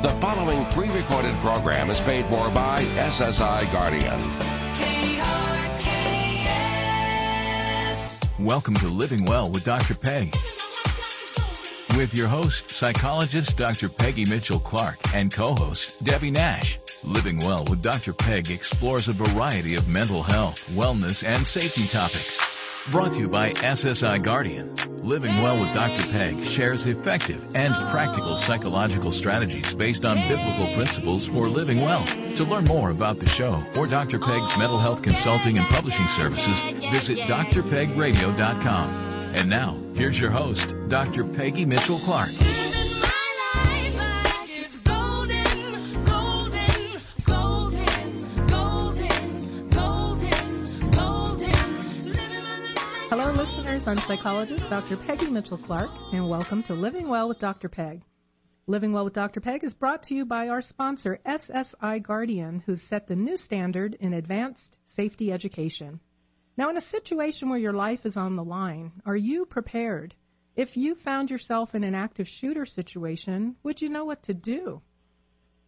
The following pre recorded program is paid for by SSI Guardian. Welcome to Living Well with Dr. Peg. With your host, psychologist Dr. Peggy Mitchell Clark, and co host Debbie Nash. Living Well with Dr. Peg explores a variety of mental health, wellness, and safety topics. Brought to you by SSI Guardian. Living Well with Dr. Peg shares effective and practical psychological strategies based on biblical principles for living well. To learn more about the show or Dr. Peg's mental health consulting and publishing services, visit drpegradio.com. And now, here's your host, Dr. Peggy Mitchell Clark. I'm psychologist Dr. Peggy Mitchell Clark, and welcome to Living Well with Dr. Peg. Living Well with Dr. Peg is brought to you by our sponsor, SSI Guardian, who's set the new standard in advanced safety education. Now, in a situation where your life is on the line, are you prepared? If you found yourself in an active shooter situation, would you know what to do?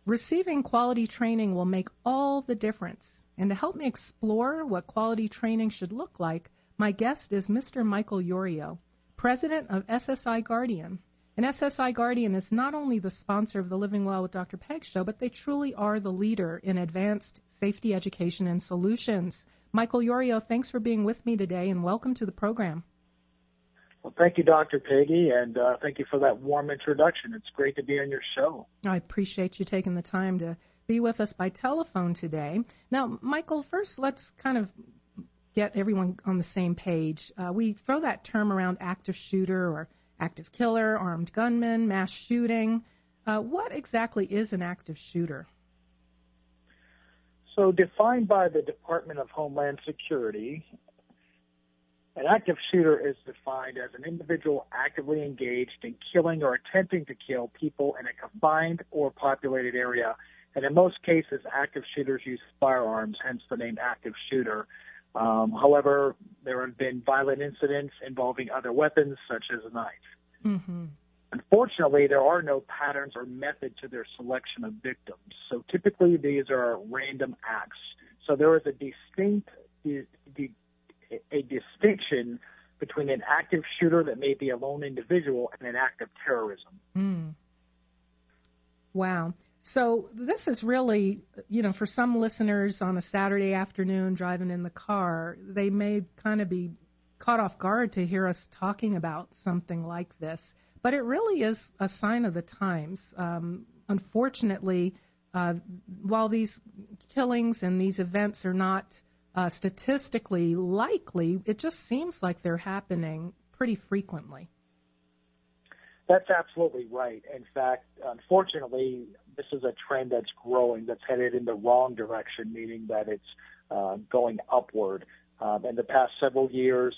Receiving quality training will make all the difference. And to help me explore what quality training should look like, my guest is Mr. Michael Yorio, president of SSI Guardian. And SSI Guardian is not only the sponsor of the Living Well with Dr. Peg show, but they truly are the leader in advanced safety education and solutions. Michael Yorio, thanks for being with me today and welcome to the program. Well, thank you, Dr. Peggy, and uh, thank you for that warm introduction. It's great to be on your show. I appreciate you taking the time to be with us by telephone today. Now, Michael, first let's kind of get everyone on the same page. Uh, we throw that term around active shooter or active killer, armed gunman, mass shooting. Uh, what exactly is an active shooter? So, defined by the Department of Homeland Security, an active shooter is defined as an individual actively engaged in killing or attempting to kill people in a confined or populated area. And in most cases, active shooters use firearms, hence the name active shooter. Um, however, there have been violent incidents involving other weapons, such as a knife. Mm-hmm. Unfortunately, there are no patterns or method to their selection of victims. So typically, these are random acts. So there is a distinct a distinction between an active shooter that may be a lone individual and an act of terrorism. Mm. Wow. So this is really, you know, for some listeners on a Saturday afternoon driving in the car, they may kind of be caught off guard to hear us talking about something like this. But it really is a sign of the times. Um, unfortunately, uh, while these killings and these events are not uh, statistically likely, it just seems like they're happening pretty frequently. That's absolutely right. In fact, unfortunately, this is a trend that's growing, that's headed in the wrong direction, meaning that it's uh, going upward. Um, in the past several years,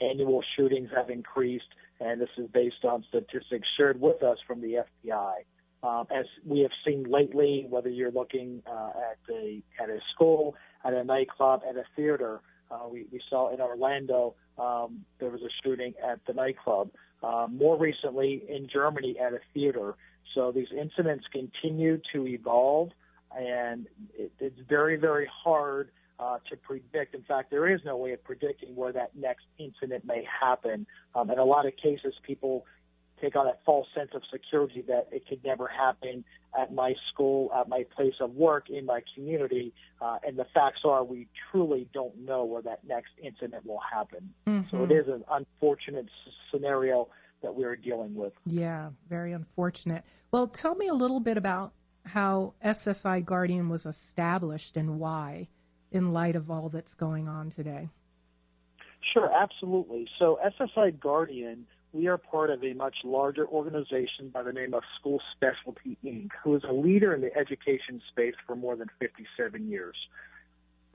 annual shootings have increased, and this is based on statistics shared with us from the FBI. Um, as we have seen lately, whether you're looking uh, at a at a school, at a nightclub, at a theater, uh, we, we saw in Orlando um, there was a shooting at the nightclub. Uh, more recently, in Germany, at a theater. So these incidents continue to evolve, and it, it's very, very hard uh, to predict. In fact, there is no way of predicting where that next incident may happen. Um, in a lot of cases, people take on that false sense of security that it could never happen at my school, at my place of work, in my community. Uh, and the facts are we truly don't know where that next incident will happen. Mm-hmm. So it is an unfortunate s- scenario that we are dealing with. Yeah, very unfortunate. Well, tell me a little bit about how SSI Guardian was established and why in light of all that's going on today. Sure, absolutely. So SSI Guardian, we are part of a much larger organization by the name of School Specialty Inc., who is a leader in the education space for more than 57 years.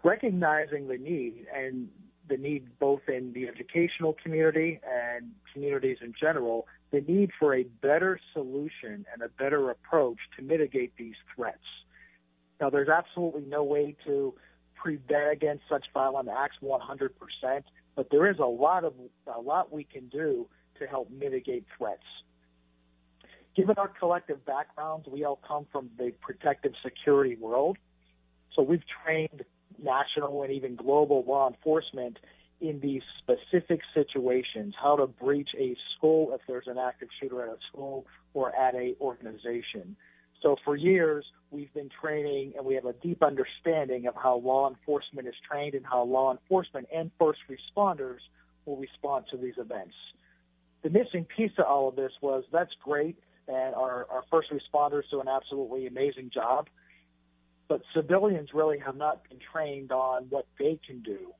Recognizing the need and the need both in the educational community and communities in general, the need for a better solution and a better approach to mitigate these threats. Now, there's absolutely no way to prevent against such violent acts 100%, but there is a lot of a lot we can do to help mitigate threats. given our collective backgrounds, we all come from the protective security world. So we've trained national and even global law enforcement in these specific situations, how to breach a school if there's an active shooter at a school or at a organization. So for years, we've been training and we have a deep understanding of how law enforcement is trained and how law enforcement and first responders will respond to these events. The missing piece to all of this was that's great, and our, our first responders do an absolutely amazing job, but civilians really have not been trained on what they can do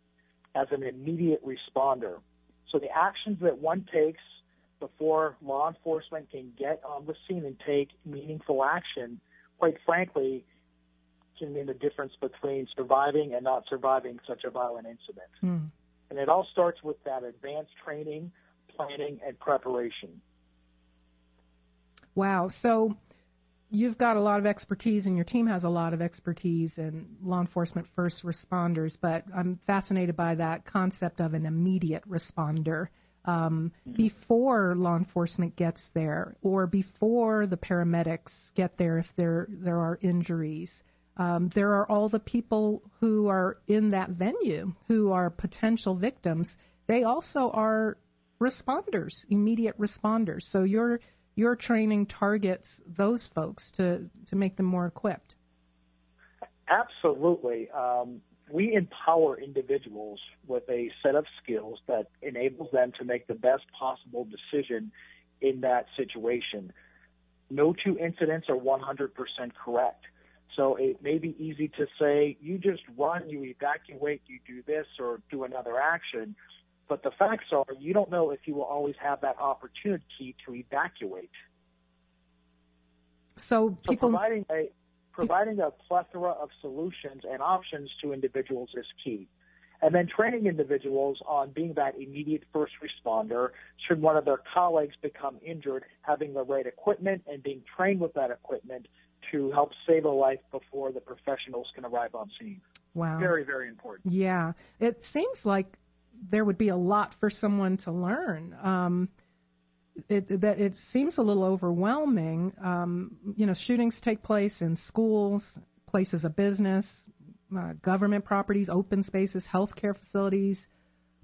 as an immediate responder. So the actions that one takes before law enforcement can get on the scene and take meaningful action, quite frankly, can mean the difference between surviving and not surviving such a violent incident. Mm. And it all starts with that advanced training, planning, and preparation. Wow. So you've got a lot of expertise and your team has a lot of expertise in law enforcement first responders, but I'm fascinated by that concept of an immediate responder um, before law enforcement gets there or before the paramedics get there if there there are injuries. Um, there are all the people who are in that venue who are potential victims. They also are responders, immediate responders. So your your training targets those folks to to make them more equipped. Absolutely. Um, we empower individuals with a set of skills that enables them to make the best possible decision in that situation. No two incidents are 100% correct. So it may be easy to say, you just run, you evacuate, you do this or do another action. But the facts are, you don't know if you will always have that opportunity to evacuate. So people. So providing a, providing a plethora of solutions and options to individuals is key. And then training individuals on being that immediate first responder should one of their colleagues become injured, having the right equipment and being trained with that equipment to help save a life before the professionals can arrive on scene. Wow. Very, very important. Yeah. It seems like there would be a lot for someone to learn. Um, it, that it seems a little overwhelming. Um, you know, shootings take place in schools, places of business, uh, government properties, open spaces, healthcare facilities,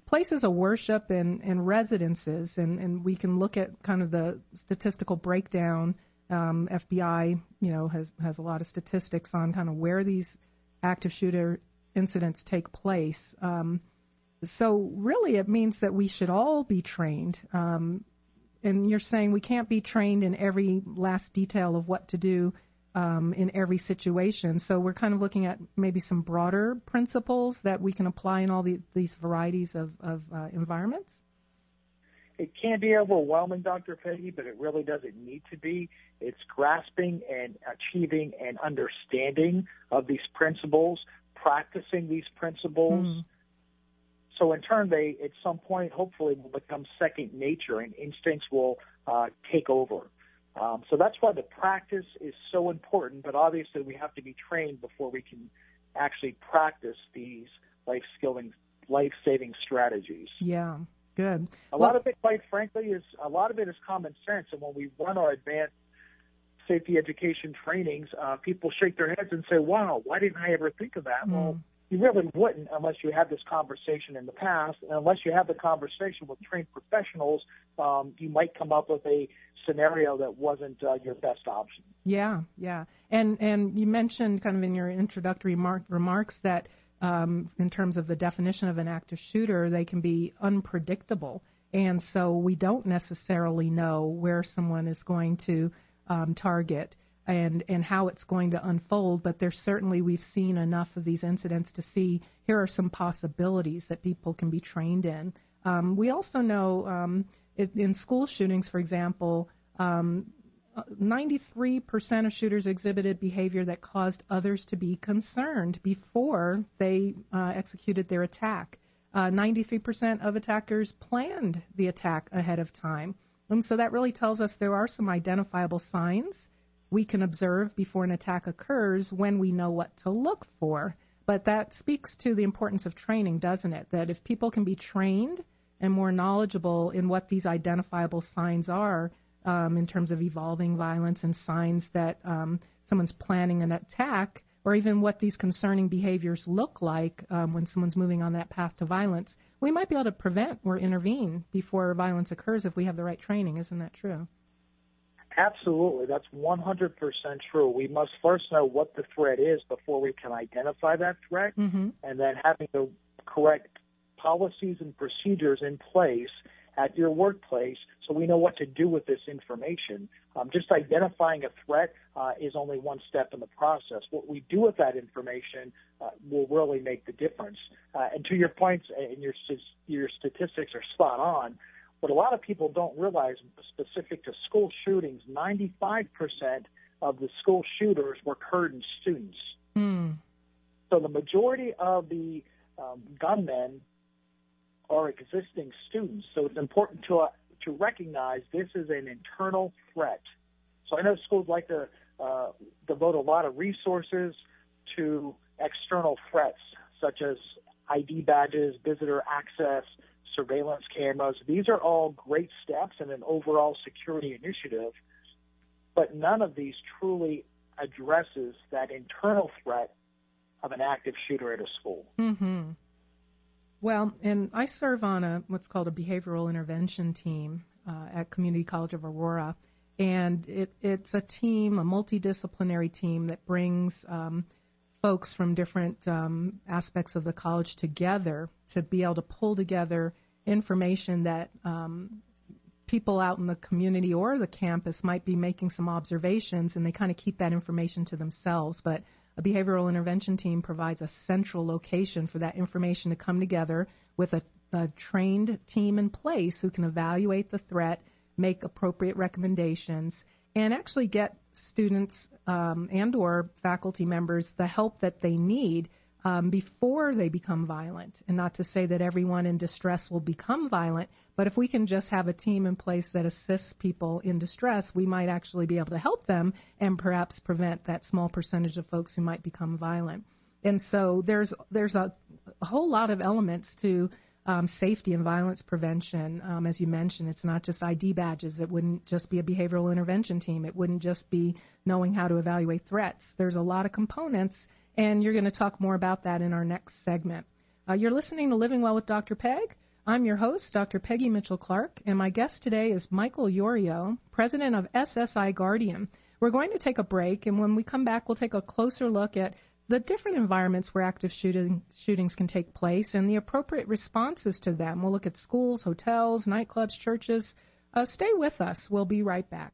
places of worship, and, and residences. And, and we can look at kind of the statistical breakdown. Um, FBI, you know, has has a lot of statistics on kind of where these active shooter incidents take place. Um, so really, it means that we should all be trained. Um, and you're saying we can't be trained in every last detail of what to do um, in every situation. So we're kind of looking at maybe some broader principles that we can apply in all the, these varieties of, of uh, environments. It can be overwhelming, Dr. Peggy, but it really doesn't need to be. It's grasping and achieving and understanding of these principles, practicing these principles. Mm so in turn, they at some point hopefully will become second nature, and instincts will uh, take over. Um, so that's why the practice is so important. But obviously, we have to be trained before we can actually practice these life skilling, life saving strategies. Yeah, good. A well, lot of it, quite frankly, is a lot of it is common sense. And when we run our advanced safety education trainings, uh, people shake their heads and say, "Wow, why didn't I ever think of that?" Mm. Well you really wouldn't unless you had this conversation in the past. And unless you have the conversation with trained professionals, um, you might come up with a scenario that wasn't uh, your best option. Yeah, yeah. And and you mentioned kind of in your introductory mar- remarks that um, in terms of the definition of an active shooter, they can be unpredictable, and so we don't necessarily know where someone is going to um, target and and how it's going to unfold. But there's certainly we've seen enough of these incidents to see here are some possibilities that people can be trained in. Um, we also know um, in school shootings, for example. Um, 93% of shooters exhibited behavior that caused others to be concerned before they uh, executed their attack. Uh, 93% of attackers planned the attack ahead of time. And so that really tells us there are some identifiable signs we can observe before an attack occurs when we know what to look for. But that speaks to the importance of training, doesn't it? That if people can be trained and more knowledgeable in what these identifiable signs are, um, in terms of evolving violence and signs that um, someone's planning an attack, or even what these concerning behaviors look like um, when someone's moving on that path to violence, we might be able to prevent or intervene before violence occurs if we have the right training. Isn't that true? Absolutely. That's 100% true. We must first know what the threat is before we can identify that threat, mm-hmm. and then having the correct policies and procedures in place at your workplace so we know what to do with this information. Um, just identifying a threat uh, is only one step in the process. What we do with that information uh, will really make the difference. Uh, and to your points, and your your statistics are spot on. What a lot of people don't realize, specific to school shootings, 95% of the school shooters were Curtin students. Mm. So the majority of the um, gunmen are existing students. So it's important to uh, to recognize this is an internal threat. So I know schools like to uh, devote a lot of resources to external threats such as ID badges, visitor access, surveillance cameras. These are all great steps in an overall security initiative, but none of these truly addresses that internal threat of an active shooter at a school. Mm-hmm. Well, and I serve on a what's called a behavioral intervention team uh, at Community College of Aurora, and it, it's a team, a multidisciplinary team that brings um, folks from different um, aspects of the college together to be able to pull together information that um, people out in the community or the campus might be making some observations, and they kind of keep that information to themselves, but a behavioral intervention team provides a central location for that information to come together with a, a trained team in place who can evaluate the threat, make appropriate recommendations, and actually get students um, and or faculty members the help that they need um, before they become violent. And not to say that everyone in distress will become violent, but if we can just have a team in place that assists people in distress, we might actually be able to help them and perhaps prevent that small percentage of folks who might become violent. And so there's there's a, a whole lot of elements to um, safety and violence prevention. Um, as you mentioned, it's not just ID badges. It wouldn't just be a behavioral intervention team. It wouldn't just be knowing how to evaluate threats. There's a lot of components and you're going to talk more about that in our next segment. Uh, you're listening to Living Well with Dr. Peg. I'm your host, Dr. Peggy Mitchell Clark, and my guest today is Michael Yorio, president of SSI Guardian. We're going to take a break, and when we come back, we'll take a closer look at the different environments where active shooting, shootings can take place and the appropriate responses to them. We'll look at schools, hotels, nightclubs, churches. Uh, stay with us. We'll be right back.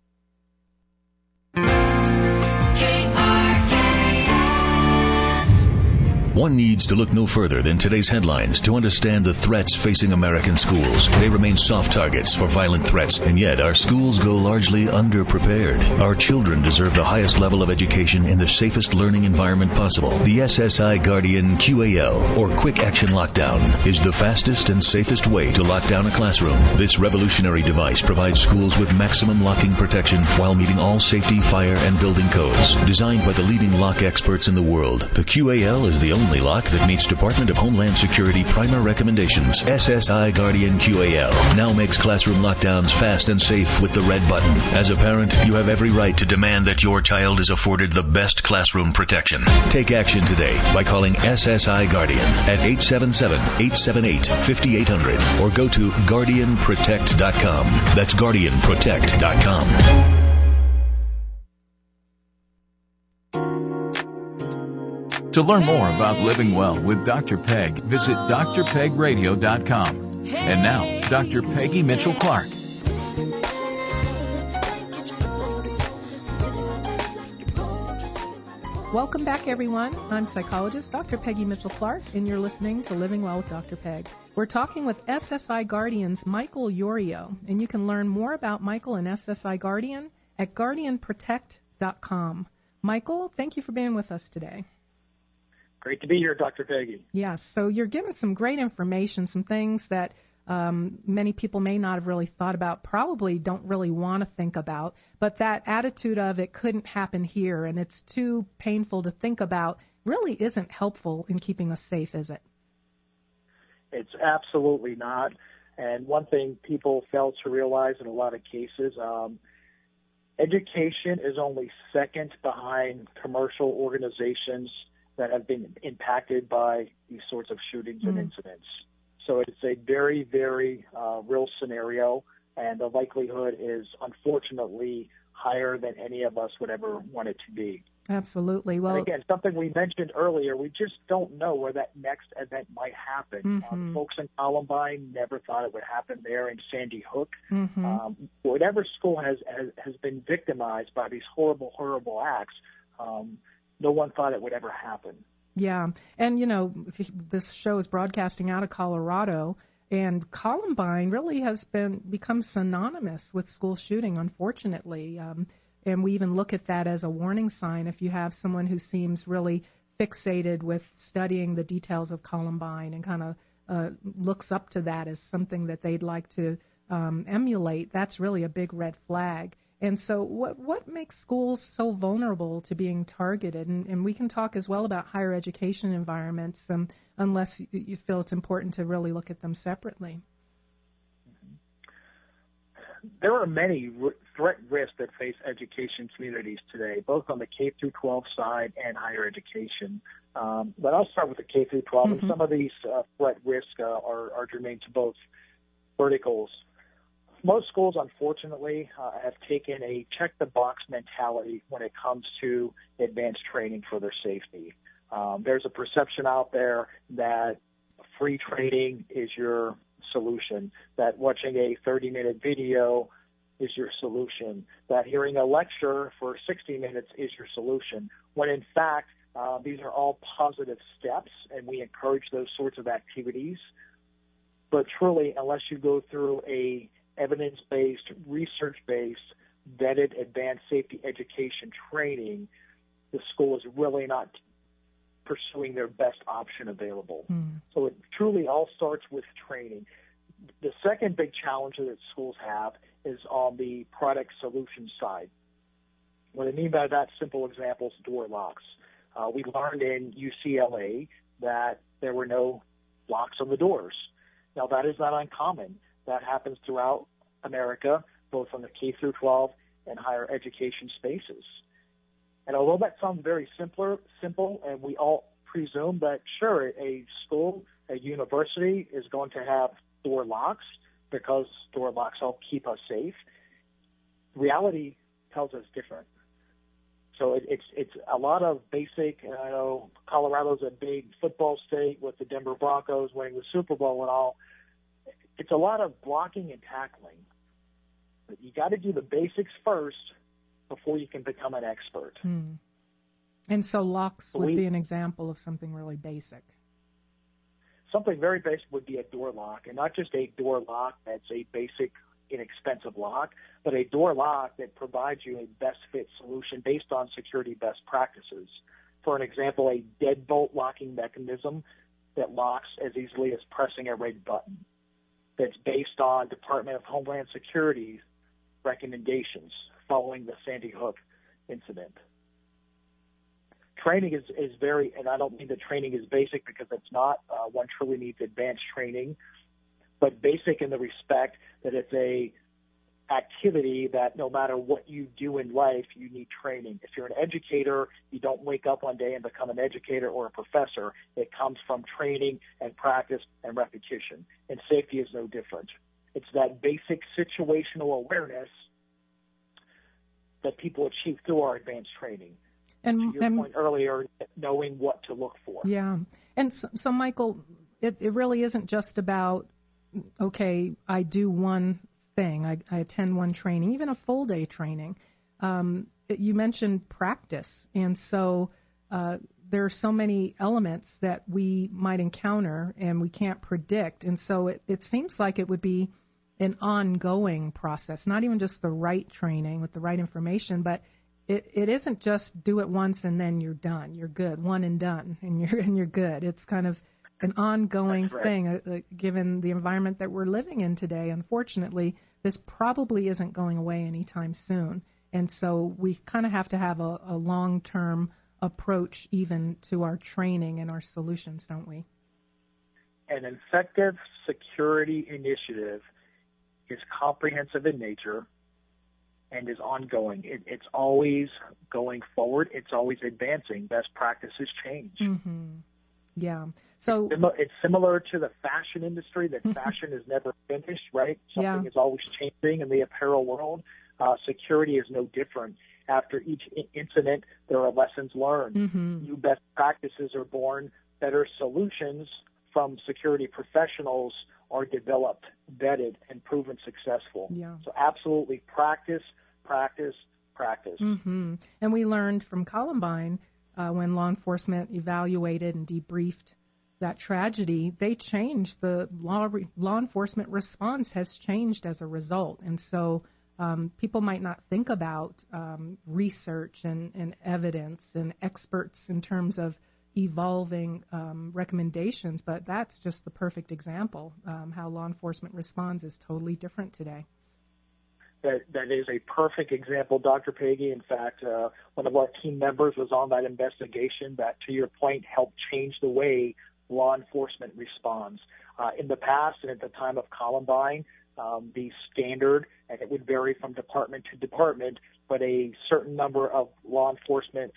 One needs to look no further than today's headlines to understand the threats facing American schools. They remain soft targets for violent threats, and yet our schools go largely underprepared. Our children deserve the highest level of education in the safest learning environment possible. The SSI Guardian QAL, or Quick Action Lockdown, is the fastest and safest way to lock down a classroom. This revolutionary device provides schools with maximum locking protection while meeting all safety, fire, and building codes. Designed by the leading lock experts in the world, the QAL is the only only lock that meets Department of Homeland Security primer recommendations. SSI Guardian QAL now makes classroom lockdowns fast and safe with the red button. As a parent, you have every right to demand that your child is afforded the best classroom protection. Take action today by calling SSI Guardian at 877-878-5800 or go to guardianprotect.com. That's guardianprotect.com. To learn more about living well with Dr. Peg, visit drpegradio.com. And now, Dr. Peggy Mitchell Clark. Welcome back, everyone. I'm psychologist Dr. Peggy Mitchell Clark, and you're listening to Living Well with Dr. Peg. We're talking with SSI Guardian's Michael Yorio, and you can learn more about Michael and SSI Guardian at guardianprotect.com. Michael, thank you for being with us today. Great to be here, Dr. Peggy. Yes. So you're giving some great information, some things that um, many people may not have really thought about, probably don't really want to think about. But that attitude of it couldn't happen here and it's too painful to think about really isn't helpful in keeping us safe, is it? It's absolutely not. And one thing people fail to realize in a lot of cases, um, Education is only second behind commercial organizations that have been impacted by these sorts of shootings mm-hmm. and incidents. So it's a very, very uh, real scenario, and the likelihood is unfortunately higher than any of us would ever want it to be. Absolutely. Well, and again, something we mentioned earlier, we just don't know where that next event might happen. Mm-hmm. Um, folks in Columbine never thought it would happen there in Sandy Hook. Mm-hmm. Um, whatever school has, has has been victimized by these horrible, horrible acts, um, no one thought it would ever happen. Yeah, and you know, this show is broadcasting out of Colorado, and Columbine really has been become synonymous with school shooting, unfortunately. Um, and we even look at that as a warning sign if you have someone who seems really fixated with studying the details of Columbine and kind of uh, looks up to that as something that they'd like to um, emulate. That's really a big red flag. And so, what what makes schools so vulnerable to being targeted? And, and we can talk as well about higher education environments, um, unless you feel it's important to really look at them separately. There are many threat risks that face education communities today, both on the K through 12 side and higher education. Um, but I'll start with the K through 12, mm-hmm. and some of these uh, threat risks uh, are, are germane to both verticals most schools, unfortunately, uh, have taken a check the box mentality when it comes to advanced training for their safety. Um, there's a perception out there that free training is your solution, that watching a 30 minute video is your solution, that hearing a lecture for 60 minutes is your solution, when in fact, uh, these are all positive steps and we encourage those sorts of activities. But truly, unless you go through a evidence based, research based, vetted advanced safety education training, the school is really not pursuing their best option available. Mm. So it truly all starts with training. The second big challenge that schools have is on the product solution side. What I mean by that, simple examples, door locks. Uh, we learned in UCLA that there were no locks on the doors. Now that is not uncommon that happens throughout America, both on the K through 12 and higher education spaces. And although that sounds very simpler, simple, and we all presume that sure, a school, a university is going to have door locks because door locks help keep us safe. Reality tells us different. So it, it's it's a lot of basic. I know Colorado's a big football state with the Denver Broncos winning the Super Bowl and all it's a lot of blocking and tackling. But you got to do the basics first before you can become an expert. Hmm. And so locks would we, be an example of something really basic. Something very basic would be a door lock, and not just a door lock that's a basic, inexpensive lock, but a door lock that provides you a best fit solution based on security best practices. For an example, a deadbolt locking mechanism that locks as easily as pressing a red button that's based on Department of Homeland Security's recommendations following the Sandy Hook incident. Training is, is very, and I don't mean that training is basic because it's not. Uh, one truly needs advanced training, but basic in the respect that it's a activity that no matter what you do in life, you need training. If you're an educator, you don't wake up one day and become an educator or a professor. It comes from training and practice and repetition. And safety is no different. It's that basic situational awareness that people achieve through our advanced training. And, to your and, point earlier, knowing what to look for. Yeah. And so, so Michael, it, it really isn't just about, okay, I do one thing. I, I attend one training, even a full day training. Um, you mentioned practice, and so uh, there are so many elements that we might encounter and we can't predict, and so it, it seems like it would be an ongoing process, not even just the right training with the right information, but it, it isn't just do it once and then you're done, you're good, one and done, and you're and you're good. It's kind of an ongoing right. thing, uh, given the environment that we're living in today. Unfortunately, this probably isn't going away anytime soon. And so we kind of have to have a, a long term approach even to our training and our solutions, don't we? An effective security initiative is comprehensive in nature. and is ongoing. It, it's always going forward. It's always advancing. Best practices change. Mm-hmm. Yeah. So it's similar to the fashion industry. That fashion is never finished, right? Something yeah. is always changing in the apparel world. Uh, security is no different. After each incident, there are lessons learned. Mm-hmm. New best practices are born. Better solutions from security professionals are developed, vetted, and proven successful. Yeah. So absolutely practice, practice, practice. Mm-hmm. And we learned from Columbine uh, when law enforcement evaluated and debriefed that tragedy, they changed the law. Law enforcement response has changed as a result, and so um, people might not think about um, research and, and, evidence and experts in terms of evolving um, recommendations, but that's just the perfect example. Um, how law enforcement responds is totally different today. That, that is a perfect example, Dr. Peggy. In fact, uh, one of our team members was on that investigation that, to your point, helped change the way law enforcement responds. Uh, in the past and at the time of Columbine, um, the standard, and it would vary from department to department, but a certain number of law enforcement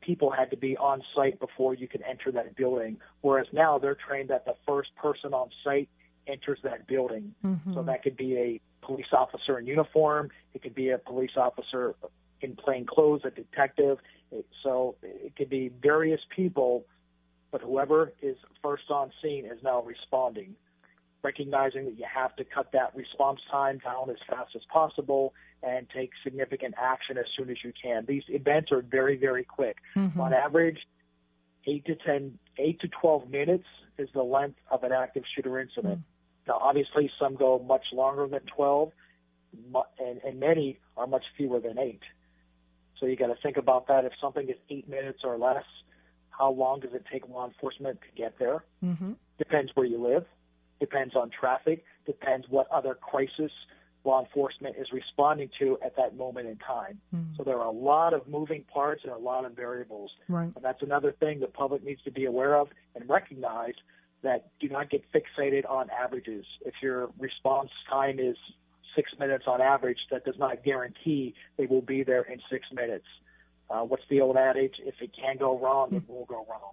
people had to be on site before you could enter that building. Whereas now they're trained that the first person on site enters that building. Mm-hmm. So that could be a police officer in uniform, it could be a police officer in plain clothes, a detective. So it could be various people, but whoever is first on scene is now responding recognizing that you have to cut that response time down as fast as possible and take significant action as soon as you can. These events are very, very quick. Mm-hmm. On average, eight to ten, eight to twelve minutes is the length of an active shooter incident. Mm-hmm. Now, obviously, some go much longer than twelve, and, and many are much fewer than eight. So you got to think about that. If something is eight minutes or less, how long does it take law enforcement to get there? Mm-hmm. Depends where you live depends on traffic, depends what other crisis law enforcement is responding to at that moment in time. Mm. So there are a lot of moving parts and a lot of variables. Right. And that's another thing the public needs to be aware of and recognize that do not get fixated on averages. If your response time is six minutes on average, that does not guarantee they will be there in six minutes. Uh, what's the old adage? If it can go wrong, it will go wrong.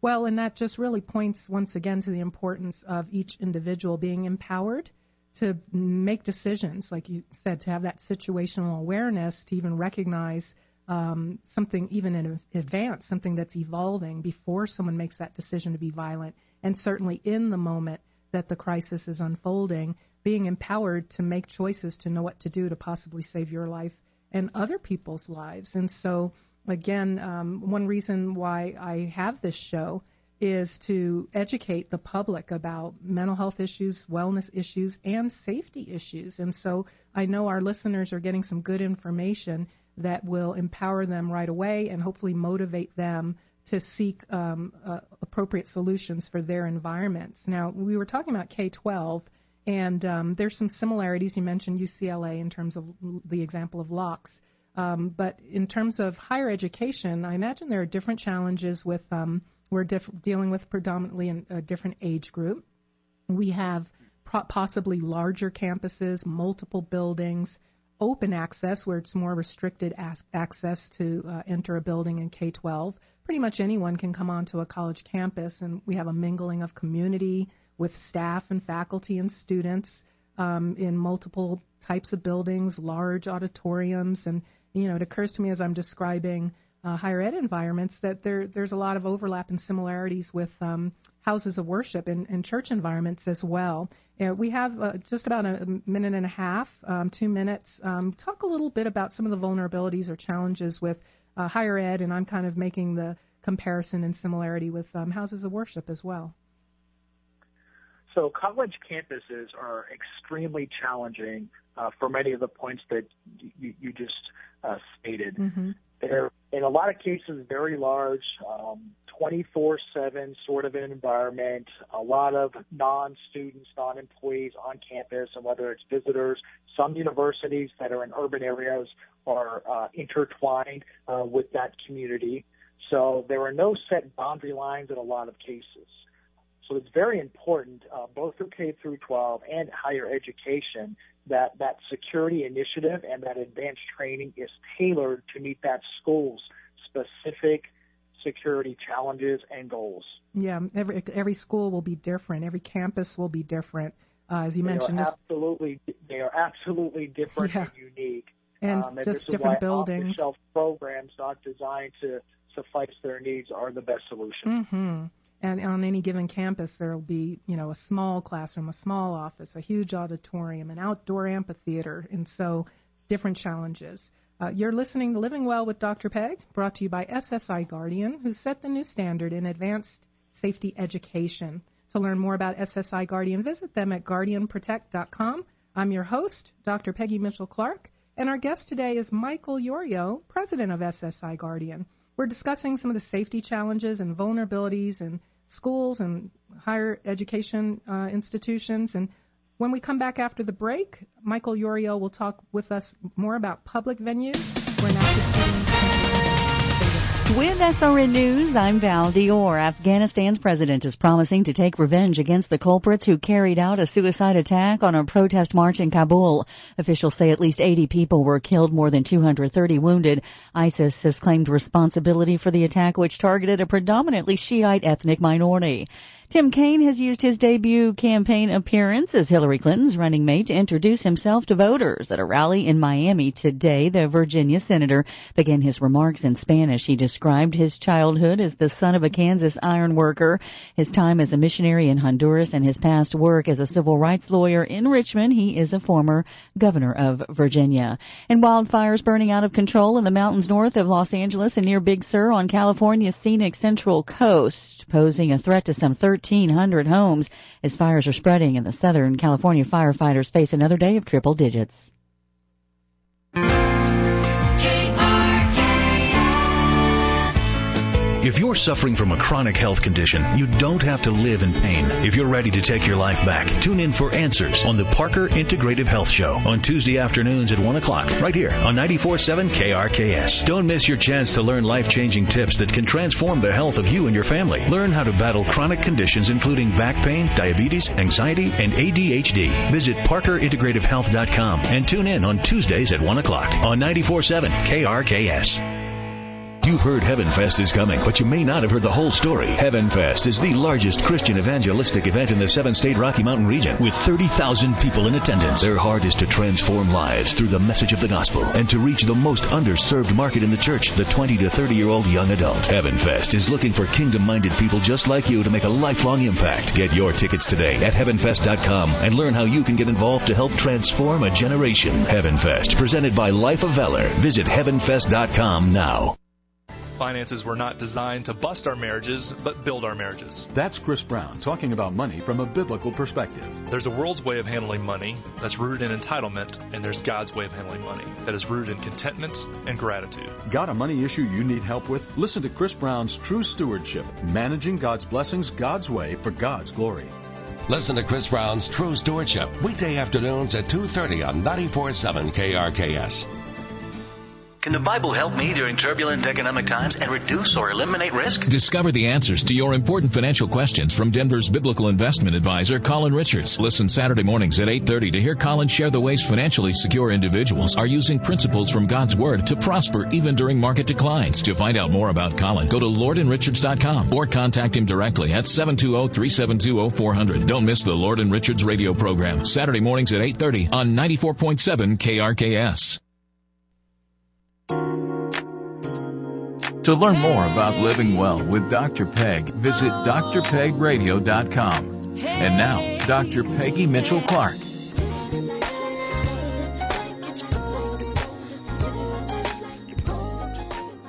Well, and that just really points once again to the importance of each individual being empowered to make decisions, like you said, to have that situational awareness, to even recognize um, something even in advance, something that's evolving before someone makes that decision to be violent, and certainly in the moment that the crisis is unfolding, being empowered to make choices to know what to do to possibly save your life and other people's lives. And so again, um, one reason why I have this show is to educate the public about mental health issues, wellness issues, and safety issues. And so I know our listeners are getting some good information that will empower them right away and hopefully motivate them to seek um, uh, appropriate solutions for their environments. Now, we were talking about K 12, and um, there's some similarities. You mentioned UCLA in terms of the example of locks. Um, but in terms of higher education, I imagine there are different challenges with um, we're diff- dealing with predominantly in a different age group. We have possibly larger campuses, multiple buildings, open access where it's more restricted as- access to uh, enter a building in K-12. Pretty much anyone can come onto a college campus, and we have a mingling of community with staff and faculty and students um, in multiple types of buildings, large auditoriums, and you know, it occurs to me as I'm describing uh, higher ed environments that there there's a lot of overlap and similarities with um, houses of worship and, and, church environments as well. Uh, we have uh, just about a minute and a half, um, two minutes. Um, talk a little bit about some of the vulnerabilities or challenges with uh, higher ed, and I'm kind of making the comparison and similarity with um, houses of worship as well. So college campuses are extremely challenging uh, for many of the points that you, you just uh, stated. Mm-hmm. They're in a lot of cases very large, um, 24/7 sort of an environment. A lot of non-students, non-employees on campus, and whether it's visitors. Some universities that are in urban areas are uh, intertwined uh, with that community. So there are no set boundary lines in a lot of cases. So it's very important, uh, both through K through 12 and higher education, that that security initiative and that advanced training is tailored to meet that school's specific security challenges and goals. Yeah, every every school will be different. Every campus will be different. Uh, as you they mentioned, just, absolutely they are absolutely different Yeah. and unique. and um, and just different buildings. Off-the-shelf programs not designed to suffice their needs are the best solution. hmm And on any given campus, there will be, you know, a small classroom, a small office, a huge auditorium, an outdoor amphitheater, and so different challenges. Uh, you're listening to Living Well with Dr. Peg, brought to you by SSI Guardian, who set the new standard in advanced safety education. To learn more about SSI Guardian, visit them at guardianprotect.com. I'm your host, Dr. Peggy Mitchell Clark, and our guest today is Michael Yorio, president of SSI Guardian. We're discussing some of the safety challenges and vulnerabilities in schools and higher education uh, institutions. And when we come back after the break, Michael Yorio will talk with us more about public venues With SRN News, I'm Val Dior. Afghanistan's president is promising to take revenge against the culprits who carried out a suicide attack on a protest march in Kabul. Officials say at least 80 people were killed, more than 230 wounded. ISIS has claimed responsibility for the attack, which targeted a predominantly Shiite ethnic minority. Tim Kaine has used his debut campaign appearance as Hillary Clinton's running mate to introduce himself to voters at a rally in Miami today. The Virginia senator began his remarks in Spanish. He described his childhood as the son of a Kansas iron worker, his time as a missionary in Honduras, and his past work as a civil rights lawyer in Richmond. He is a former governor of Virginia. And wildfires burning out of control in the mountains north of Los Angeles and near Big Sur on California's scenic central coast, posing a threat to some 1,300 homes as fires are spreading in the Southern California firefighters face another day of triple digits. If you're suffering from a chronic health condition, you don't have to live in pain. If you're ready to take your life back, tune in for Answers on the Parker Integrative Health Show on Tuesday afternoons at 1 o'clock, right here on 94.7 KRKS. Don't miss your chance to learn life-changing tips that can transform the health of you and your family. Learn how to battle chronic conditions including back pain, diabetes, anxiety, and ADHD. Visit parkerintegrativehealth.com and tune in on Tuesdays at 1 o'clock on 94.7 KRKS. You've heard Heaven Fest is coming, but you may not have heard the whole story. Heaven Fest is the largest Christian evangelistic event in the seven state Rocky Mountain region with 30,000 people in attendance. Their heart is to transform lives through the message of the gospel and to reach the most underserved market in the church, the 20 to 30 year old young adult. Heaven Fest is looking for kingdom minded people just like you to make a lifelong impact. Get your tickets today at heavenfest.com and learn how you can get involved to help transform a generation. Heaven Fest, presented by Life of Valor. Visit heavenfest.com now. Finances were not designed to bust our marriages, but build our marriages. That's Chris Brown talking about money from a biblical perspective. There's a world's way of handling money that's rooted in entitlement, and there's God's way of handling money that is rooted in contentment and gratitude. Got a money issue you need help with? Listen to Chris Brown's True Stewardship Managing God's Blessings God's Way for God's Glory. Listen to Chris Brown's True Stewardship weekday afternoons at 2:30 on 94.7 KRKS. Can the Bible help me during turbulent economic times and reduce or eliminate risk? Discover the answers to your important financial questions from Denver's biblical investment advisor, Colin Richards. Listen Saturday mornings at 8.30 to hear Colin share the ways financially secure individuals are using principles from God's Word to prosper even during market declines. To find out more about Colin, go to lordandrichards.com or contact him directly at 720-372-0400. Don't miss the Lord and Richards radio program, Saturday mornings at 8.30 on 94.7 KRKS. To learn more about living well with Dr. Peg, visit drpegradio.com. And now, Dr. Peggy Mitchell Clark.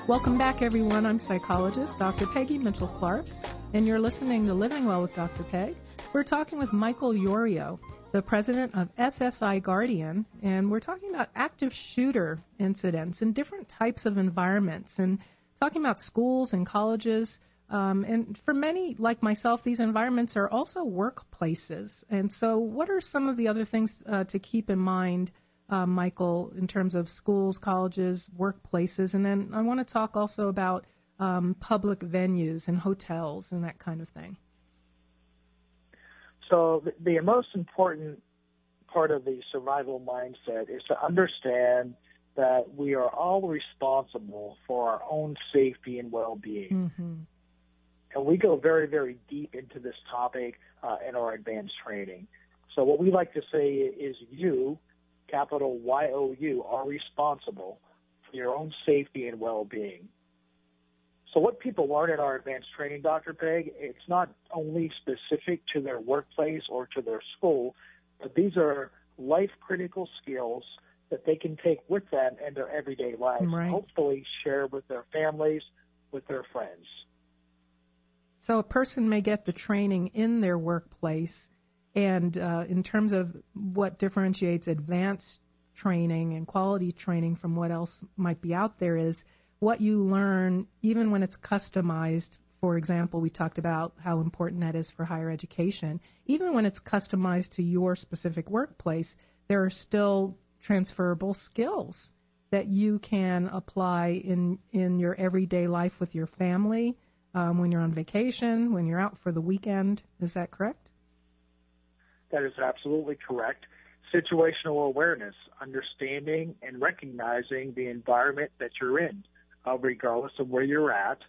Welcome back, everyone. I'm psychologist Dr. Peggy Mitchell Clark, and you're listening to Living Well with Dr. Peg. We're talking with Michael Yorio, the president of SSI Guardian, and we're talking about active shooter incidents in different types of environments and talking about schools and colleges. Um, and for many, like myself, these environments are also workplaces. And so, what are some of the other things uh, to keep in mind? uh, Michael, in terms of schools, colleges, workplaces, and then I want to talk also about um, public venues and hotels and that kind of thing. So the, the most important part of the survival mindset is to understand that we are all responsible for our own safety and well-being. Mm-hmm. And we go very, very deep into this topic uh, in our advanced training. So what we like to say is you, capital Y-O-U, are responsible for your own safety and well-being. So what people learn in our advanced training, Dr. Peg, it's not only specific to their workplace or to their school, but these are life critical skills that they can take with them in their everyday lives. Right. Hopefully share with their families, with their friends. So a person may get the training in their workplace, and uh, in terms of what differentiates advanced training and quality training from what else might be out there is what you learn, even when it's customized. For example, we talked about how important that is for higher education. Even when it's customized to your specific workplace, there are still transferable skills that you can apply in in your everyday life with your family, um, when you're on vacation, when you're out for the weekend. Is that correct? That is absolutely correct. Situational awareness, understanding and recognizing the environment that you're in uh, regardless of where you're at,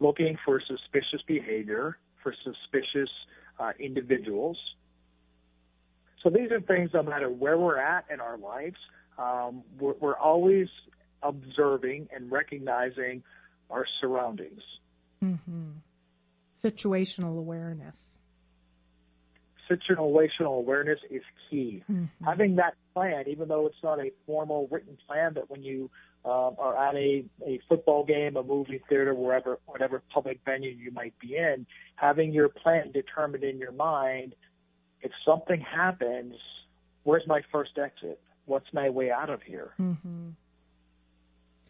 looking for suspicious behavior, for suspicious uh, individuals. So these are things, no matter where we're at in our lives, um, we're, we're always observing and recognizing our surroundings. Mm-hmm. Situational awareness. Situational awareness is key. Mm-hmm. Having that plan, even though it's not a formal written plan, but when you um, or at a, a football game, a movie theater, wherever, whatever public venue you might be in, having your plan determined in your mind, if something happens, where's my first exit? What's my way out of here? Mm-hmm.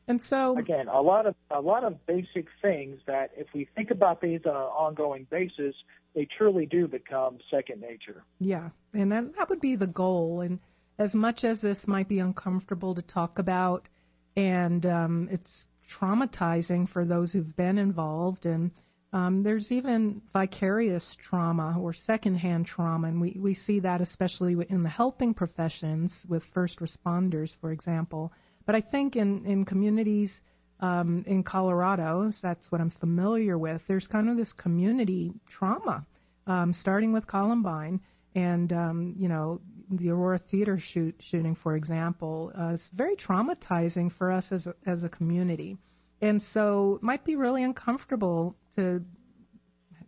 And so again, a lot of a lot of basic things that if we think about these on an ongoing basis, they truly do become second nature. Yeah, and that that would be the goal. And as much as this might be uncomfortable to talk about, and um, it's traumatizing for those who've been involved. And um, there's even vicarious trauma or secondhand trauma, and we, we see that especially in the helping professions with first responders, for example. But I think in, in communities um, in Colorado, that's what I'm familiar with, there's kind of this community trauma, um, starting with Columbine and um, you know the Aurora Theater shoot, shooting, for example, uh, is very traumatizing for us as a, as a community, and so it might be really uncomfortable to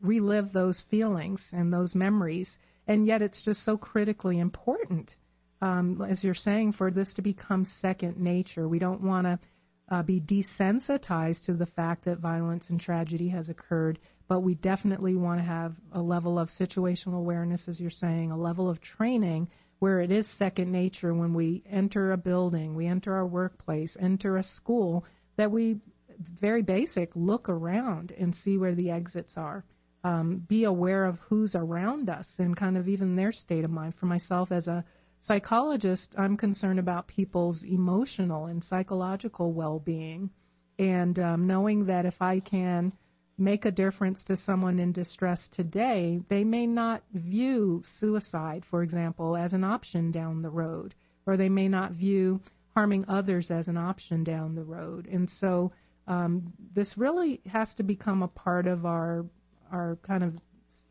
relive those feelings and those memories, and yet it's just so critically important, um, as you're saying, for this to become second nature. We don't want to uh, be desensitized to the fact that violence and tragedy has occurred but we definitely want to have a level of situational awareness, as you're saying, a level of training where it is second nature when we enter a building, we enter our workplace, enter a school, that we, very basic, look around and see where the exits are. Um, be aware of who's around us and kind of even their state of mind. For myself as a psychologist, I'm concerned about people's emotional and psychological well-being, and um, knowing that if I can make a difference to someone in distress today, they may not view suicide, for example, as an option down the road, or they may not view harming others as an option down the road. And so um, this really has to become a part of our our kind of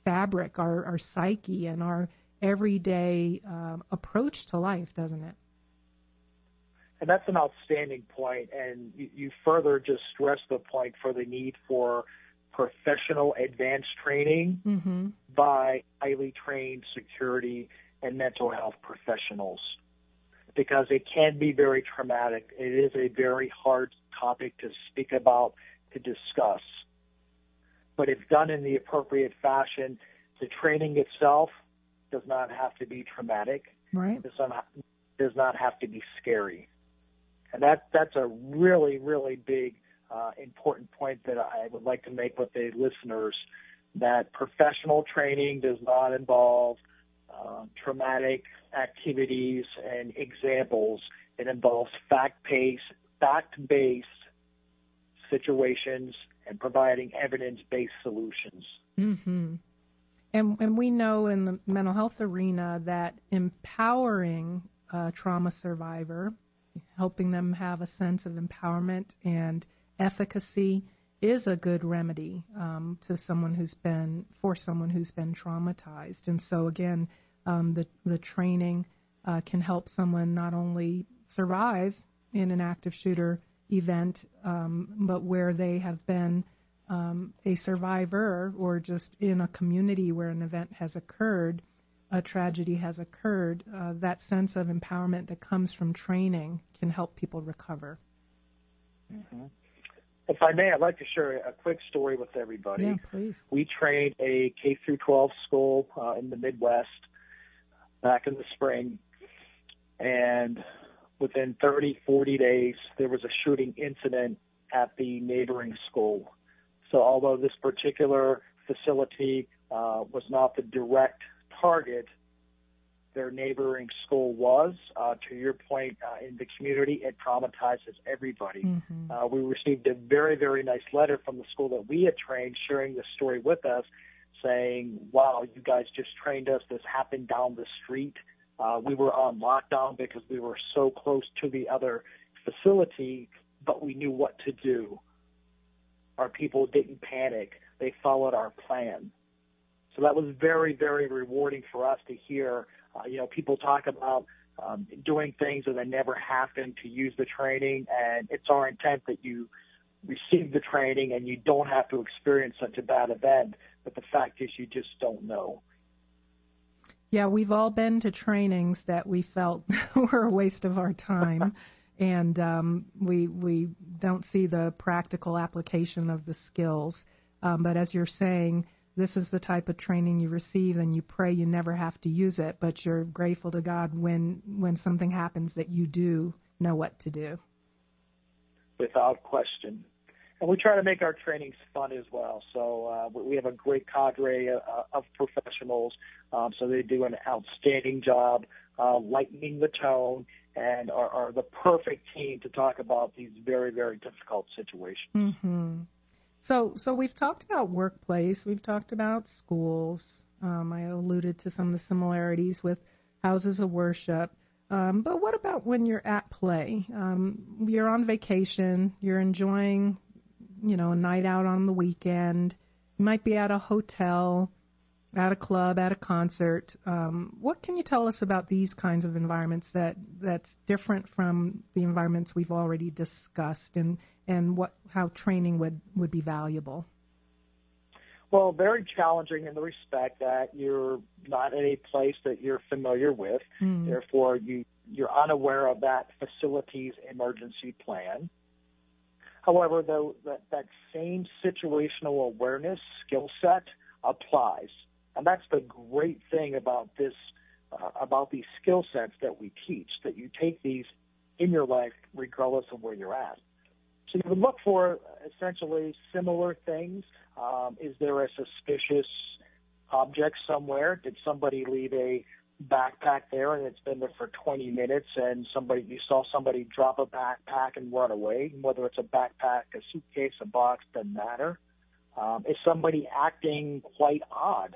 fabric, our, our psyche, and our everyday uh, approach to life, doesn't it? And that's an outstanding point, and you, you further just stress the point for the need for professional advanced training mm-hmm. by highly trained security and mental health professionals because it can be very traumatic. It is a very hard topic to speak about, to discuss. But if done in the appropriate fashion, the training itself does not have to be traumatic. Right. Does not, does not have to be scary. And that, that's a really, really big uh, important point that I would like to make with the listeners that professional training does not involve uh, traumatic activities and examples. It involves fact-based, fact-based situations and providing evidence-based solutions. Mm-hmm. And, and we know in the mental health arena that empowering a trauma survivor, helping them have a sense of empowerment and efficacy is a good remedy um, to someone who's been for someone who's been traumatized. And so again, um, the the training uh, can help someone not only survive in an active shooter event, um, but where they have been um, a survivor or just in a community where an event has occurred, a tragedy has occurred, uh, that sense of empowerment that comes from training can help people recover. Mm-hmm. If I may, I'd like to share a quick story with everybody. Yeah, please. We trained a K through 12 school uh, in the Midwest back in the spring, and within 30, 40 days, there was a shooting incident at the neighboring school. So although this particular facility uh, was not the direct target, their neighboring school was. Uh, to your point, uh, in the community, it traumatizes everybody. Mm-hmm. Uh, we received a very, very nice letter from the school that we had trained, sharing the story with us, saying, "Wow, you guys just trained us. This happened down the street. Uh, we were on lockdown because we were so close to the other facility, but we knew what to do. Our people didn't panic. They followed our plan." So that was very, very rewarding for us to hear uh, you know, people talk about um, doing things that never happen to use the training, and it's our intent that you receive the training and you don't have to experience such a bad event. But the fact is, you just don't know. Yeah, we've all been to trainings that we felt were a waste of our time, and um, we we don't see the practical application of the skills. Um, but as you're saying, this is the type of training you receive and you pray you never have to use it, but you're grateful to God when when something happens that you do know what to do. Without question. And we try to make our trainings fun as well. So uh, we have a great cadre uh, of professionals. Um, so they do an outstanding job uh, lightening the tone and are, are the perfect team to talk about these very, very difficult situations. Mm-hmm. So, so we've talked about workplace, we've talked about schools. Um, I alluded to some of the similarities with houses of worship. Um, but what about when you're at play? Um, you're on vacation, you're enjoying, you know, a night out on the weekend. You might be at a hotel at a club, at a concert. Um, what can you tell us about these kinds of environments that that's different from the environments we've already discussed, and and what how training would would be valuable? Well, very challenging in the respect that you're not in a place that you're familiar with. Mm. Therefore, you you're unaware of that facility's emergency plan. However, though that, that same situational awareness skill set applies. And that's the great thing about this, uh, about these skill sets that we teach, that you take these in your life regardless of where you're at. So you would look for essentially similar things. Um, is there a suspicious object somewhere? Did somebody leave a backpack there and it's been there for 20 minutes and somebody you saw somebody drop a backpack and run away whether it's a backpack a suitcase a box doesn't matter um, is somebody acting quite odd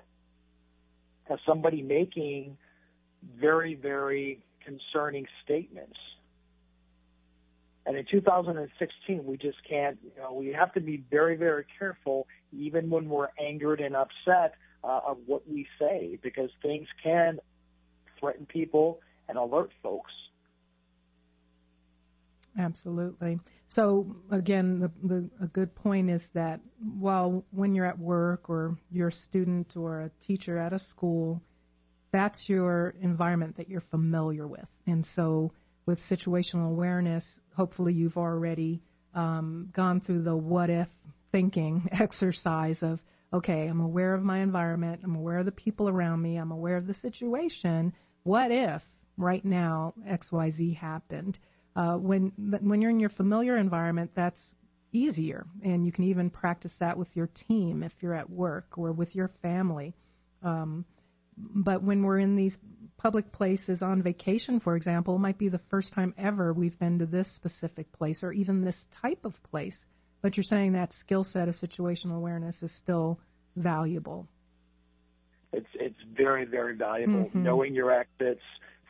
as somebody making very, very concerning statements. And in 2016, we just can't, you know, we have to be very, very careful, even when we're angered and upset, uh, of what we say, because things can threaten people and alert folks. Absolutely. So again, the, the, a good point is that while when you're at work or you're a student or a teacher at a school, that's your environment that you're familiar with. And so with situational awareness, hopefully you've already um, gone through the what if thinking exercise of, okay, I'm aware of my environment, I'm aware of the people around me, I'm aware of the situation. What if right now XYZ happened? Uh, when when you're in your familiar environment, that's easier, and you can even practice that with your team if you're at work or with your family. Um, but when we're in these public places on vacation, for example, it might be the first time ever we've been to this specific place or even this type of place. But you're saying that skill set of situational awareness is still valuable. it's it's very very valuable. Mhm. Knowing your exits,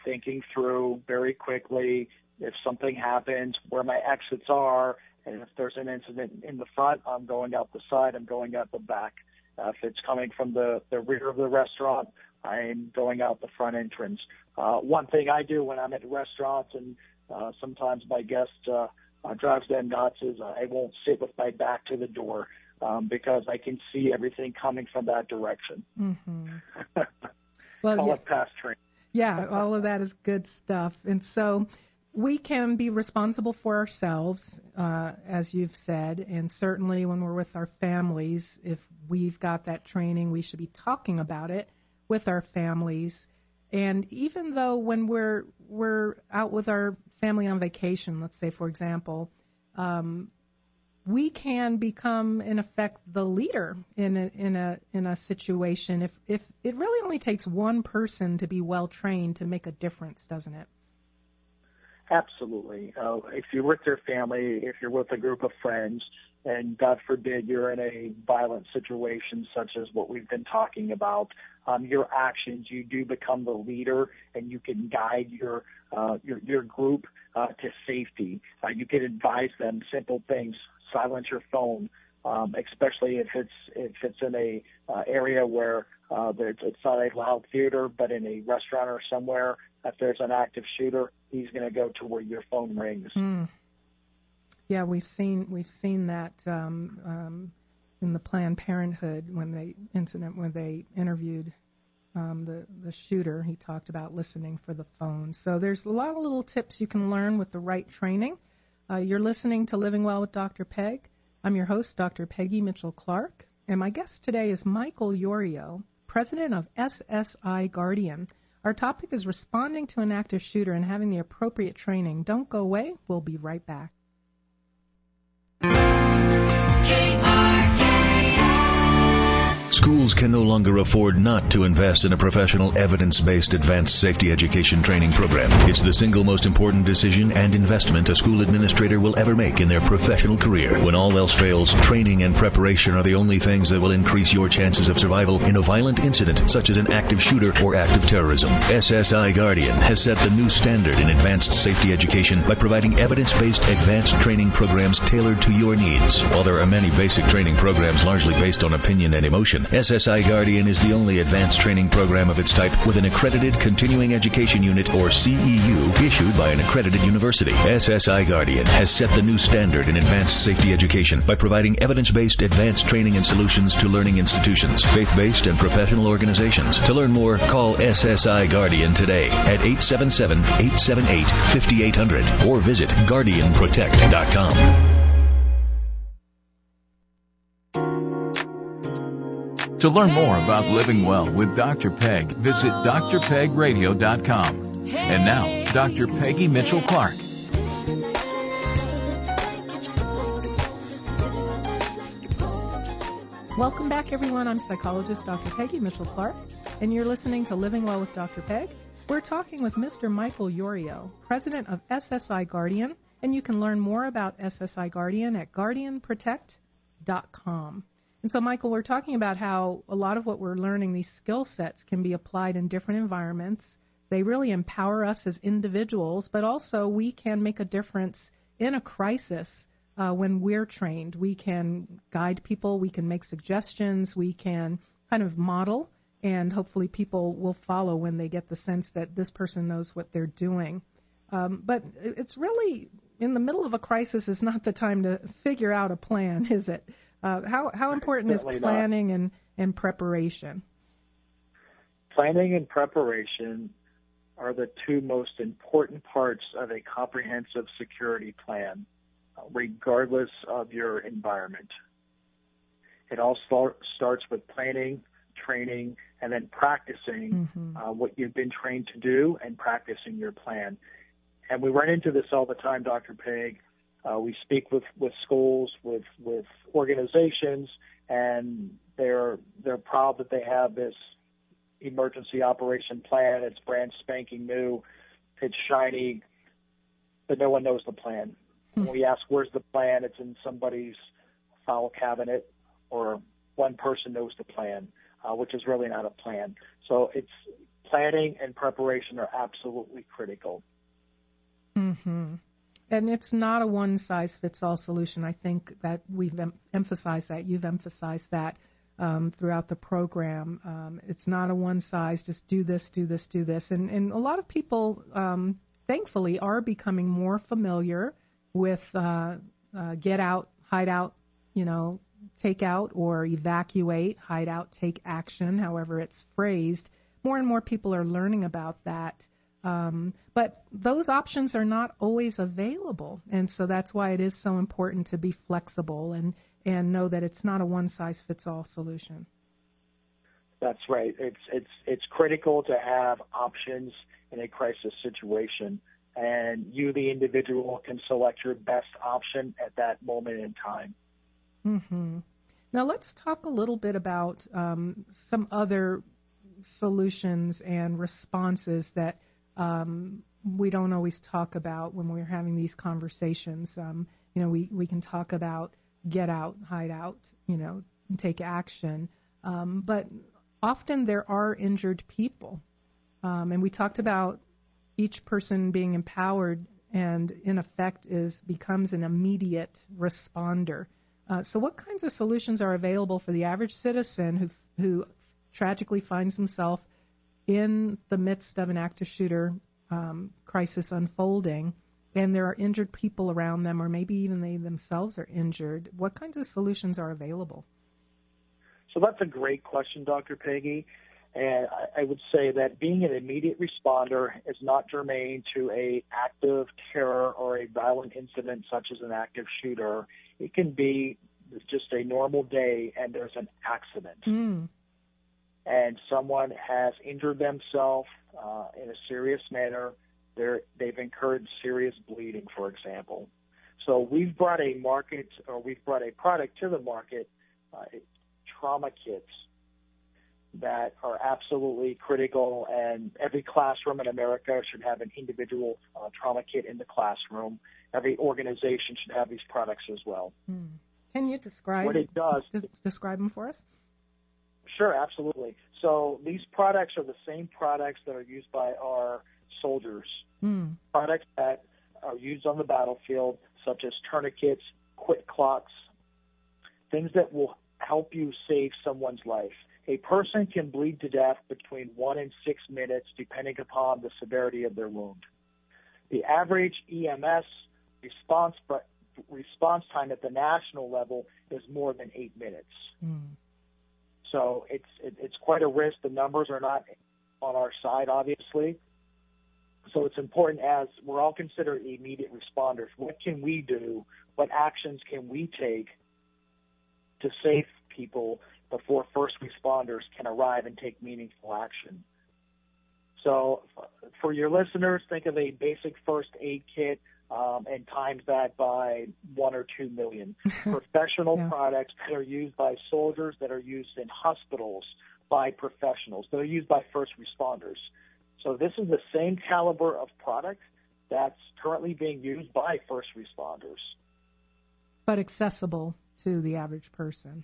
thinking through very quickly if something happens, where my exits are, and if there's an incident in the front, I'm going out the side, I'm going out the back. Uh, if it's coming from the, the rear of the restaurant, I'm going out the front entrance. Uh, one thing I do when I'm at restaurants and uh, sometimes my guest uh, uh, drives them nuts is I won't sit with my back to the door um, because I can see everything coming from that direction. hmm Well, Call yeah, it past training. yeah, all of that is good stuff. And so we can be responsible for ourselves, uh, as you've said, and certainly when we're with our families, if we've got that training, we should be talking about it with our families. And even though when we're we're out with our family on vacation, let's say for example, um, we can become in effect the leader in a in a in a situation if if it really only takes one person to be well trained to make a difference doesn't it Absolutely. Uh, if you're with your family, if you're with a group of friends, and God forbid you're in a violent situation such as what we've been talking about, um, your actions, you do become the leader, and you can guide your uh, your, your group uh, to safety. Uh, you can advise them simple things: silence your phone, um, especially if it's if it's in a uh, area where uh, there's, it's not a loud theater, but in a restaurant or somewhere. If there's an active shooter, he's going to go to where your phone rings. Mm. Yeah, we've seen we've seen that um, um, in the Planned Parenthood when they incident when they interviewed um, the the shooter. He talked about listening for the phone. So there's a lot of little tips you can learn with the right training. Uh, you're listening to Living Well with Dr. Peg. I'm your host, Dr. Peggy Mitchell Clark, and my guest today is Michael Yorio, president of SSI Guardian. Our topic is responding to an active shooter and having the appropriate training. Don't go away. We'll be right back. Schools can no longer afford not to invest in a professional, evidence-based advanced safety education training program. It's the single most important decision and investment a school administrator will ever make in their professional career. When all else fails, training and preparation are the only things that will increase your chances of survival in a violent incident such as an active shooter or active terrorism. SSI Guardian has set the new standard in advanced safety education by providing evidence-based advanced training programs tailored to your needs. While there are many basic training programs largely based on opinion and emotion, SSI Guardian is the only advanced training program of its type with an accredited continuing education unit or CEU issued by an accredited university. SSI Guardian has set the new standard in advanced safety education by providing evidence-based advanced training and solutions to learning institutions, faith-based and professional organizations. To learn more, call SSI Guardian today at 877-878-5800 or visit guardianprotect.com. To learn more about living well with Dr. Peg, visit drpegradio.com. And now, Dr. Peggy Mitchell Clark. Welcome back, everyone. I'm psychologist Dr. Peggy Mitchell Clark, and you're listening to Living Well with Dr. Peg. We're talking with Mr. Michael Yorio, president of SSI Guardian, and you can learn more about SSI Guardian at guardianprotect.com. And so, Michael, we're talking about how a lot of what we're learning, these skill sets, can be applied in different environments. They really empower us as individuals, but also we can make a difference in a crisis uh, when we're trained. We can guide people, we can make suggestions, we can kind of model, and hopefully people will follow when they get the sense that this person knows what they're doing. Um, but it's really in the middle of a crisis is not the time to figure out a plan, is it? Uh, how how important is Certainly not. planning and and preparation? Planning and preparation are the two most important parts of a comprehensive security plan, uh, regardless of your environment. It all start, starts with planning, training, and then practicing Mhm. uh, what you've been trained to do and practicing your plan. And we run into this all the time, Dr. Peg. Uh, we speak with, with schools, with, with organizations, and they're they're proud that they have this emergency operation plan. It's brand spanking new, it's shiny, but no one knows the plan. When we ask where's the plan, it's in somebody's file cabinet, or one person knows the plan. uh, which is really not a plan. So it's planning and preparation are absolutely critical. Mm-hmm. And it's not a one size fits all solution. I think that we've em- emphasized that. You've emphasized that um, throughout the program. Um, it's not a one size, just do this, do this, do this. And, and a lot of people, um, thankfully, are becoming more familiar with uh, uh, get out, hide out, you know, take out or evacuate, hide out, take action, however it's phrased. More and more people are learning about that. Um, but those options are not always available, and so that's why it is so important to be flexible and and know that it's not a one size fits all solution. That's right. It's it's it's critical to have options in a crisis situation, and you, the individual, can select your best option at that moment in time. Mm-hmm. Now let's talk a little bit about um, some other solutions and responses that um, we don't always talk about when we're having these conversations. Um, you know, we, we can talk about get out, hide out, you know, take action. Um, but often there are injured people. Um, and we talked about each person being empowered and in effect is becomes an immediate responder. Uh, so what kinds of solutions are available for the average citizen who, who tragically finds himself in the midst of an active shooter um, crisis unfolding, and there are injured people around them, or maybe even they themselves are injured, what kinds of solutions are available? So that's a great question, Dr. Peggy. And I, would say that being an immediate responder is not germane to a active terror or a violent incident such as an active shooter. It can be just a normal day and there's an accident. Mm and someone has injured themselves uh, in a serious manner, they're, they've incurred serious bleeding, for example. So we've brought a market, or we've brought a product to the market, uh, trauma kits that are absolutely critical, and every classroom in America should have an individual uh, trauma kit in the classroom. Every organization should have these products as well. Hmm. Can you describe what it does? describe them for us. Sure, absolutely. So these products are the same products that are used by our soldiers. Mm. Products that are used on the battlefield, such as tourniquets, quick clots, things that will help you save someone's life. A person can bleed to death between one and six minutes, depending upon the severity of their wound. The average EMS response response time at the national level is more than eight minutes. Mm. So it's it, it's quite a risk. The numbers are not on our side, obviously. So it's important as we're all considered immediate responders. What can we do? What actions can we take to save people before first responders can arrive and take meaningful action? So for your listeners, think of a basic first aid kit um, and times that by one or two million. Professional yeah. products that are used by soldiers, that are used in hospitals by professionals, that are used by first responders. So this is the same caliber of product that's currently being used by first responders. But accessible to the average person.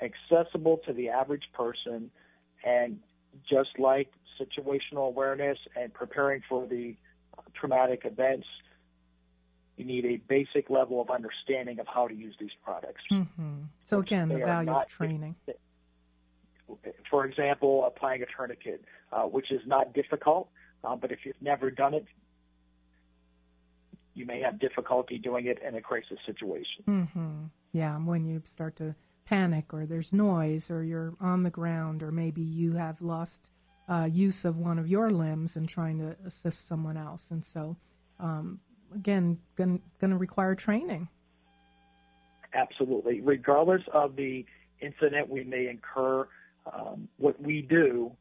Accessible to the average person, and just like situational awareness and preparing for the traumatic events, you need a basic level of understanding of how to use these products. Mm-hmm. So again, the value of training. For example, applying a tourniquet, uh, which is not difficult, uh, but if you've never done it, you may have difficulty doing it in a crisis situation. Mm-hmm. Yeah, when you start to panic or there's noise or you're on the ground or maybe you have lost uh, use of one of your limbs and trying to assist someone else. And so um, again going to require training. Absolutely. Regardless of the incident we may incur, um, what we do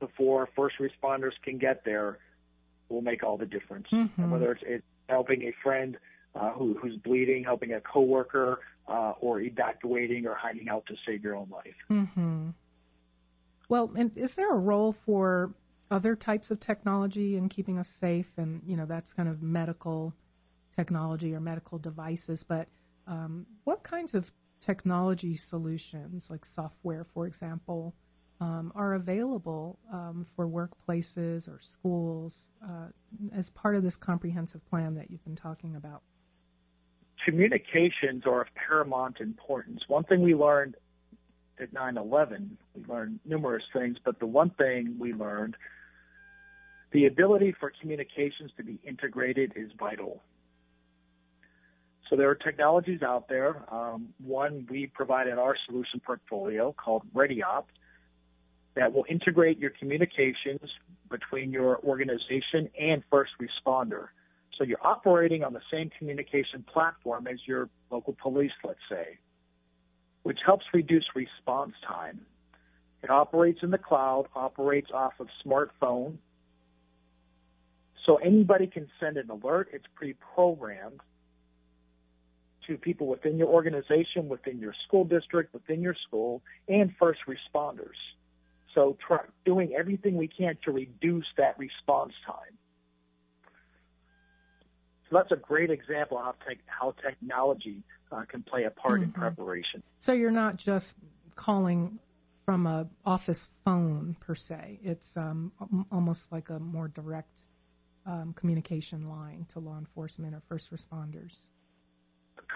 before first responders can get there will make all the difference. Mm-hmm. Whether it's, it's, helping a friend uh, who, who's bleeding, helping a coworker, uh, or evacuating or hiding out to save your own life. Mm-hmm. Well, and is there a role for other types of technology in keeping us safe, and you know that's kind of medical technology or medical devices. But um, what kinds of technology solutions, like software, for example, um, are available um, for workplaces or schools uh, as part of this comprehensive plan that you've been talking about? Communications are of paramount importance. One thing we learned at 9/11, we learned numerous things, but the one thing we learned, the ability for communications to be integrated is vital. So there are technologies out there. Um, one we provide in our solution portfolio called ReadyOp that will integrate your communications between your organization and first responder. So you're operating on the same communication platform as your local police, let's say, which helps reduce response time. It operates in the cloud, operates off of smartphone. So anybody can send an alert. It's pre-programmed to people within your organization, within your school district, within your school, and first responders. So try, doing everything we can to reduce that response time. So that's a great example of how, tech, how technology uh, can play a part mm-hmm. in preparation. So you're not just calling from a office phone per se. It's um, almost like a more direct um, communication line to law enforcement or first responders.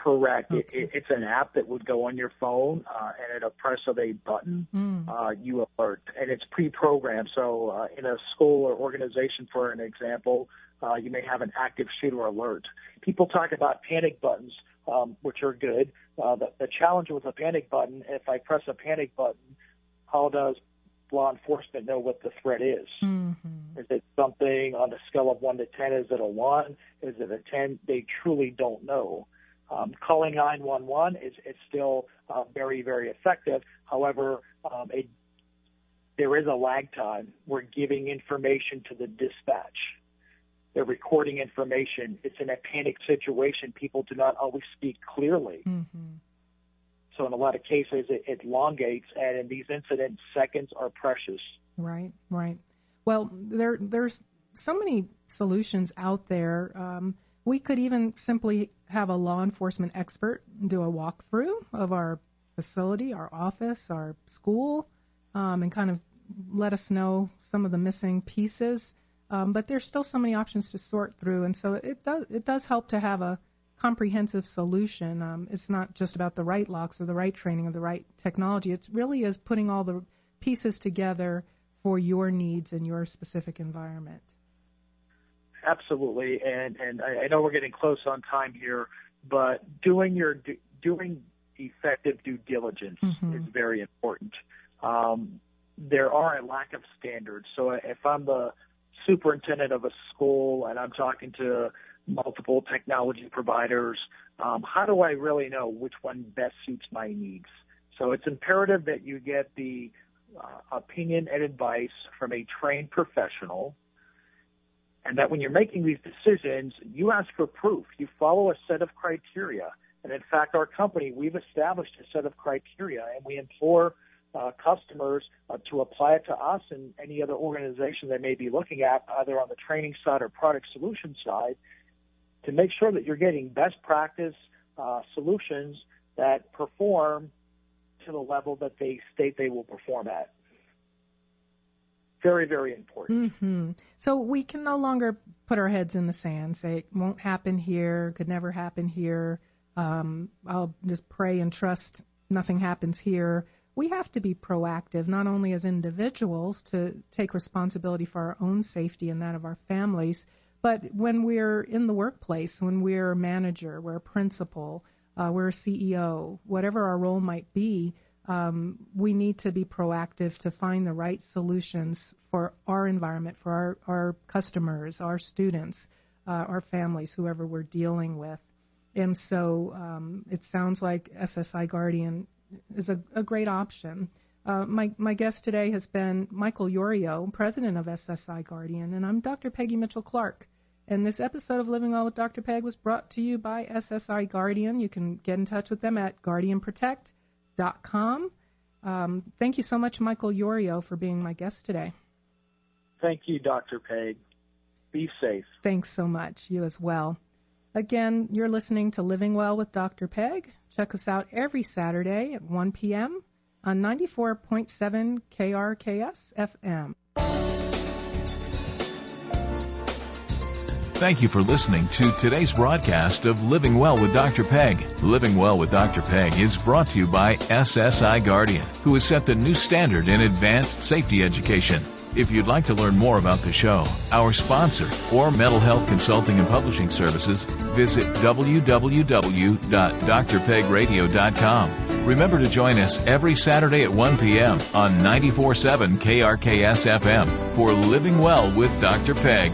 Correct. Okay. It, it, it's an app that would go on your phone, uh, and at a press of a button, mm. uh, you alert, and it's pre-programmed. So, uh, in a school or organization, for an example, uh, you may have an active shooter alert. People talk about panic buttons, um, which are good. Uh, the, the challenge with a panic button, if I press a panic button, how does law enforcement know what the threat is? Mm-hmm. Is it something on a scale of one to ten? Is it a one? Is it a ten? They truly don't know. Um, calling 911 is, is still uh, very, very effective. However, um, it, there is a lag time. We're giving information to the dispatch. They're recording information. It's in a panic situation. People do not always speak clearly. Mm-hmm. So in a lot of cases, it, it elongates, and in these incidents, seconds are precious. Right, right. Well, there, there's so many solutions out there. Um, we could even simply have a law enforcement expert do a walkthrough of our facility, our office, our school, um, and kind of let us know some of the missing pieces. Um, but there's still so many options to sort through, and so it does it does help to have a comprehensive solution. Um, it's not just about the right locks or the right training or the right technology. It really is putting all the pieces together for your needs and your specific environment absolutely. And and I, I know we're getting close on time here, but doing your doing effective due diligence mm-hmm. is very important. Um, there are a lack of standards. So if I'm the superintendent of a school and I'm talking to multiple technology providers, um, how do I really know which one best suits my needs? So it's imperative that you get the uh, opinion and advice from a trained professional and that when you're making these decisions, you ask for proof. You follow a set of criteria. And in fact, our company, we've established a set of criteria and we implore uh, customers uh, to apply it to us and any other organization they may be looking at, either on the training side or product solution side, to make sure that you're getting best practice uh, solutions that perform to the level that they state they will perform at very, very important. Mm-hmm. So we can no longer put our heads in the sand, say it won't happen here, could never happen here. Um, I'll just pray and trust nothing happens here. We have to be proactive, not only as individuals to take responsibility for our own safety and that of our families, but when we're in the workplace, when we're a manager, we're a principal, uh, we're a CEO, whatever our role might be, um, we need to be proactive to find the right solutions for our environment, for our, our customers, our students, uh, our families, whoever we're dealing with. And so um, it sounds like SSI Guardian is a, a great option. Uh, my, my guest today has been Michael Yorio, president of SSI Guardian, and I'm Dr. Peggy Mitchell Clark. And this episode of Living Well with Dr. Peg was brought to you by SSI Guardian. You can get in touch with them at Guardian Protect com. Um, thank you so much, Michael Yorio, for being my guest today. Thank you, Dr. Peg. Be safe. Thanks so much. You as well. Again, you're listening to Living Well with Dr. Peg. Check us out every Saturday at 1 p.m. on 94.7 KRKS FM. Thank you for listening to today's broadcast of Living Well with Dr. Peg. Living Well with Dr. Peg is brought to you by SSI Guardian, who has set the new standard in advanced safety education. If you'd like to learn more about the show, our sponsor, or mental health consulting and publishing services, visit www.drpegradio.com. Remember to join us every Saturday at 1 p.m. on 94.7 KRKS FM for Living Well with Dr. Peg.